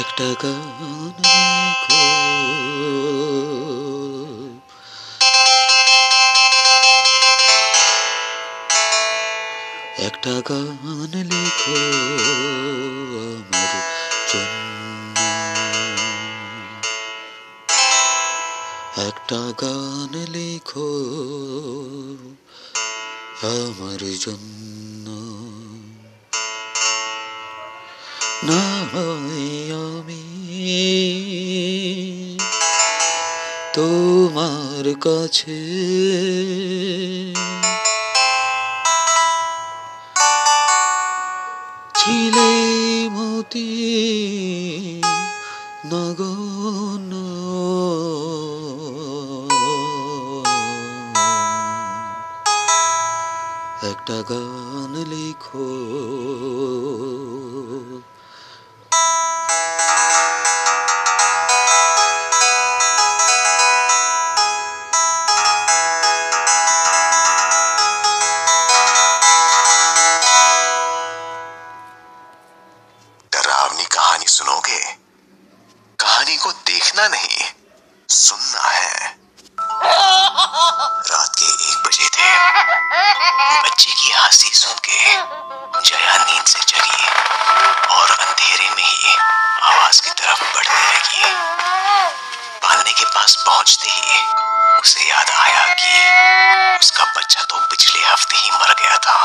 একটা গান একটা গান লিখো আমার জন্য। একটা গান লিখো আমার জন্য। না হয় আমি তোমার কাছে ছিলে মতি নগন একটা গান লিখো। को देखना नहीं, सुनना है। रात के एक बजे थे। बच्चे की हँसी सुन के जया नींद से जगी और अंधेरे में ही आवाज़ की तरफ़ बढ़ने लगी। पालने के पास पहुँचते ही उसे याद आया कि उसका बच्चा तो पिछले हफ़्ते ही मर गया था।